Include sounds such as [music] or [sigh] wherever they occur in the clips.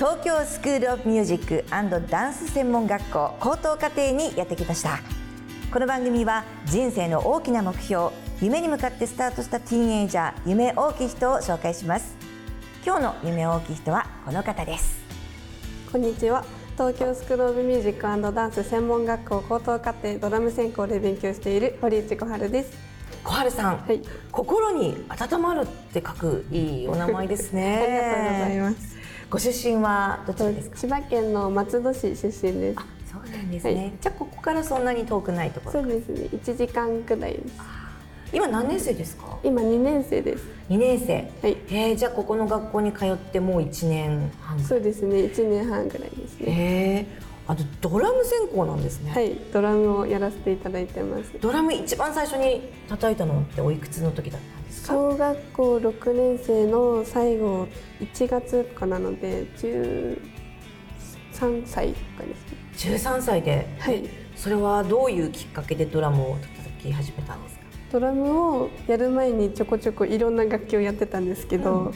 東京スクールオブミュージックダンス専門学校高等課程にやってきました。この番組は人生の大きな目標夢に向かってスタートしたティーンエイジャー夢大きい人を紹介します。今日の夢大きい人はこの方です。こんにちは。東京スクールオブミュージックダンス専門学校高等課程ドラム専攻で勉強している堀内小春です。小春さん、はい、心に温まるって書くいいお名前ですね。[laughs] ありがとうございますご出身はどちらですか？千葉県の松戸市出身です。そうなんですね、はい、じゃあここからそんなに遠くないところそうですね。1時間くらいです。今何年生ですか？今2年生です。2年生。はい。えー、じゃあここの学校に通ってもう1年半。そうですね。1年半ぐらいですね。えー、あとドラム専攻なんですね。はい。ドラムをやらせていただいてます。ドラム一番最初に叩いたのっておいくつの時だった？んですか？小学校6年生の最後1月とかなので13歳とかですね。13歳で、はい、それはどういうきっかけでドラムを叩き始めたんですか？ドラムをやる前にちょこちょこいろんな楽器をやってたんですけど、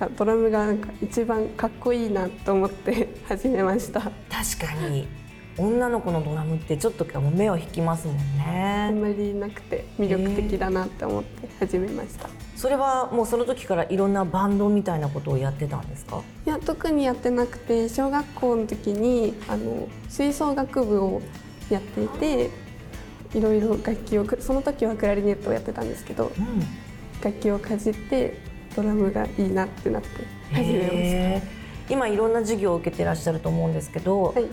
うん、ドラムがなんか一番かっこいいなと思って始めました。確かに女の子のドラムってちょっと目を引きますもんね。あんまりなくて魅力的だなって思って始めました、それはもうその時からいろんなバンドみたいなことをやってたんですか？いや特にやってなくて小学校の時にあの吹奏楽部をやっていていろいろ楽器をその時はクラリネットをやってたんですけど、うん、楽器をかじってドラムがいいなってなって始めました。今いろんな授業を受けてらっしゃると思うんですけど、はい、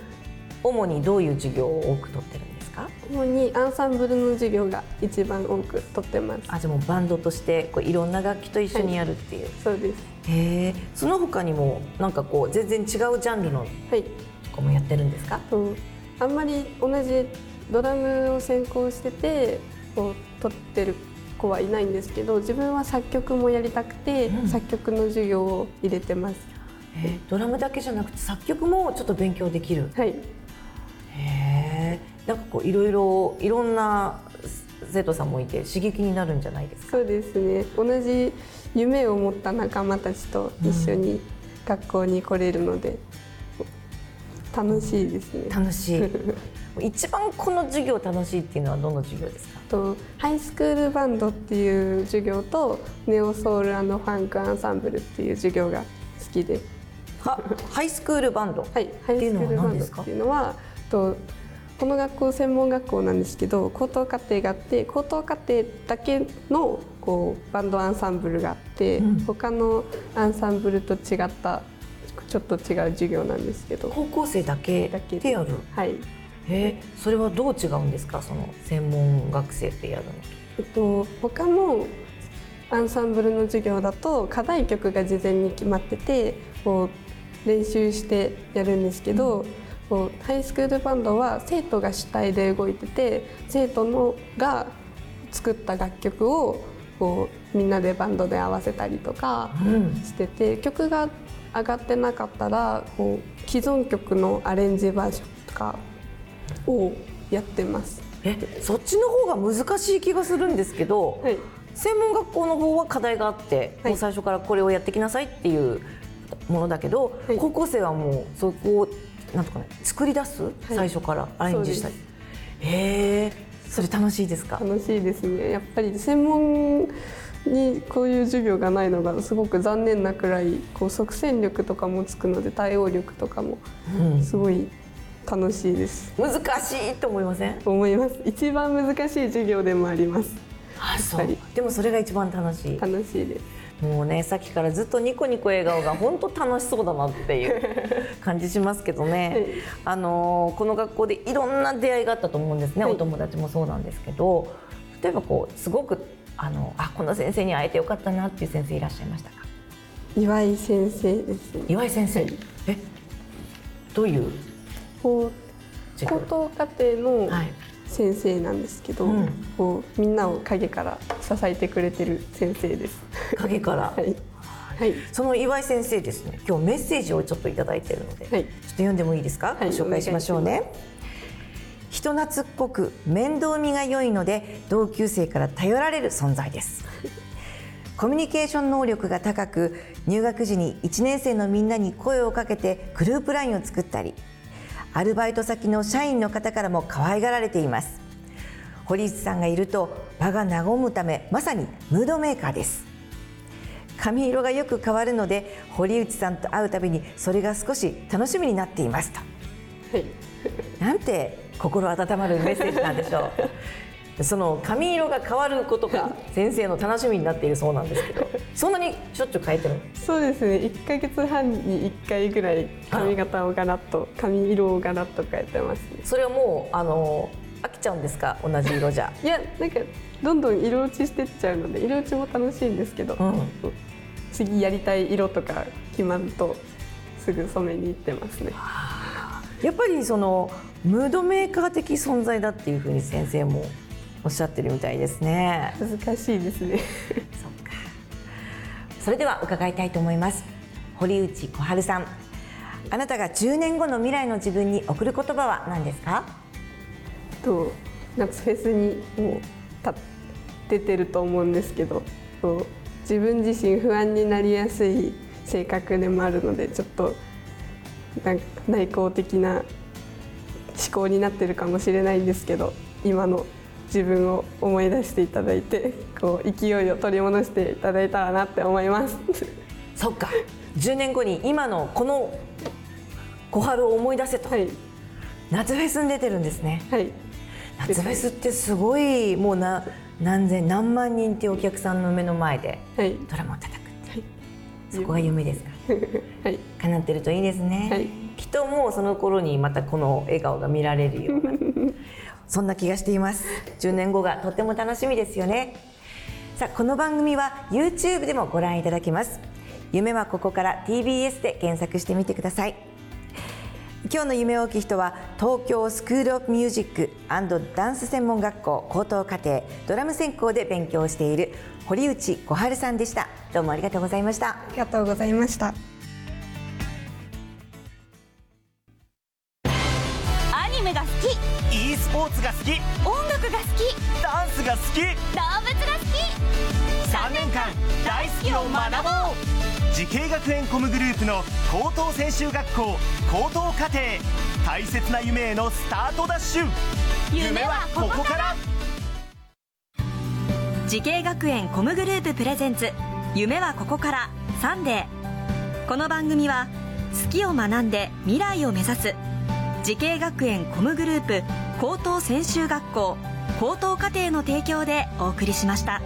主にどういう授業を多く取ってるんですか？主にアンサンブルの授業が一番多く取ってます。あじゃもうバンドとしてこういろんな楽器と一緒にやるっていう、はい、そうです。へえ。その他にもなんかこう全然違うジャンルの子もやってるんですか、はい、あんまり同じドラムを専攻しててこう取ってる子はいないんですけど自分は作曲もやりたくて、うん、作曲の授業を入れてます。え。ー、ドラムだけじゃなくて作曲もちょっと勉強できる。はい。なんかこういろいろいろんな生徒さんもいて刺激になるんじゃないですか？そうですね。同じ夢を持った仲間たちと一緒に学校に来れるので、楽しいですね。楽しい。[laughs] 一番この授業楽しいっていうのはどの授業ですか？とハイスクールバンドっていう授業とネオソウルファンクアンサンブルっていう授業が好きではハイスクールバンドはいハイスクールバンドっていうのはとこの学校専門学校なんですけど高等課程があって高等課程だけのこうバンドアンサンブルがあって、うん、他のアンサンブルと違ったちょっと違う授業なんですけど。高校生だけでやる？はい。え。それはどう違うんですか？その専門学生ってやるの。えっと他のアンサンブルの授業だと課題曲が事前に決まっててこう練習してやるんですけど、うん、こうハイスクールバンドは生徒が主体で動いてて生徒のが作った楽曲をこうみんなでバンドで合わせたりとかしてて、うん、曲が上がってなかったらこう既存曲のアレンジバージョンとかをやってます。えそっちの方が難しい気がするんですけど、はい、専門学校の方は課題があって、はい、もう最初からこれをやってきなさいっていうものだけど、はい、高校生はもうそこをなんとかね作り出す、最初からアレンジしたり。へえそれ楽しいですか？楽しいですね。やっぱり専門にこういう授業がないのがすごく残念なくらいこう即戦力とかもつくので対応力とかもすごい楽しいです。難しいと思いません？思います。一番難しい授業でもあります。あそう。でもそれが一番楽しい。楽しいですもうねさっきからずっとニコニコ笑顔が本当楽しそうだなっていう [laughs] 感じしますけどね、はい。あのこの学校でいろんな出会いがあったと思うんですね、はい。お友達もそうなんですけど。例えばこうすごくあのあこの先生に会えてよかったなっていう先生いらっしゃいましたか？岩井先生です。ね岩井先生、え？どういう？高等課程のはい先生なんですけど、うん。こうみんなを陰から支えてくれてる先生です。影から、[laughs] はい、はい、その岩井先生ですね。今日メッセージをちょっといただいているので、はい。ちょっと読んでもいいですか、はいご紹介しましょうね。人懐っこく面倒見が良いので同級生から頼られる存在です。[laughs] コミュニケーション能力が高く入学時に1年生のみんなに声をかけてグループラインを作ったりアルバイト先の社員の方からも可愛がられています。堀内さんがいると場が和むためまさにムードメーカーです。髪色がよく変わるので堀内さんと会うたびにそれが少し楽しみになっていますと。はい、なんて心温まるメッセージなんでしょうその髪色が変わることが [laughs] 先生の楽しみになっているそうなんですけどそんなにしょっちゅう変えてるの？そうですね。1ヶ月半に1回ぐらい髪型をガラッと髪色をガラッと変えてますね。それはもうあの飽きちゃうんですか？同じ色じゃ [laughs] いやなんかどんどん色落ちしてっちゃうので色落ちも楽しいんですけど、うん次やりたい色とか決まるとすぐ染めに行ってますね。やっぱりそのムードメーカー的存在だっていうふうに先生もおっしゃってるみたいですね。難しいですね。そっか。それでは伺いたいと思います。堀内小春さん。あなたが10年後の未来の自分に送る言葉は何ですか？と夏フェスにもうた出てると思うんですけど自分自身不安になりやすい性格でもあるのでちょっとなんか内向的な思考になってるかもしれないんですけど今の自分を思い出していただいてこう勢いを取り戻していただいたらなって思います。そっか。10年後に今のこの小春を思い出せと、はい、夏フェスに出てるんですね。はい、夏フェスってすごいもうな何千何万人っていうお客さんの目の前ではい、ドラムを叩くって、はい。そこが夢ですか？[laughs] はい、叶ってるといいですね、はい。きっともうその頃にまたこの笑顔が見られるような [laughs] そんな気がしています。10年後がとっても楽しみですよね。さあこの番組は YouTube でもご覧いただけます。夢はここから TBS で検索してみてください。今日の夢大きい人は東京スクールオブミュージックダンス専門学校高等課程ドラム専攻で勉強している堀内小春さんでした。どうもありがとうございました。ありがとうございました。好き。音楽が好き。ダンスが好き。動物が好き。3年間大好きを学ぼう。滋慶学園 COMグループの高等専修学校高等課程。大切な夢へのスタートダッシュ。夢はここから。滋慶学園 COMグループ presents。夢はここから。サンデー。この番組は好きを学んで未来を目指す。慈恵学園コムグループ高等専修学校高等課程の提供でお送りしました。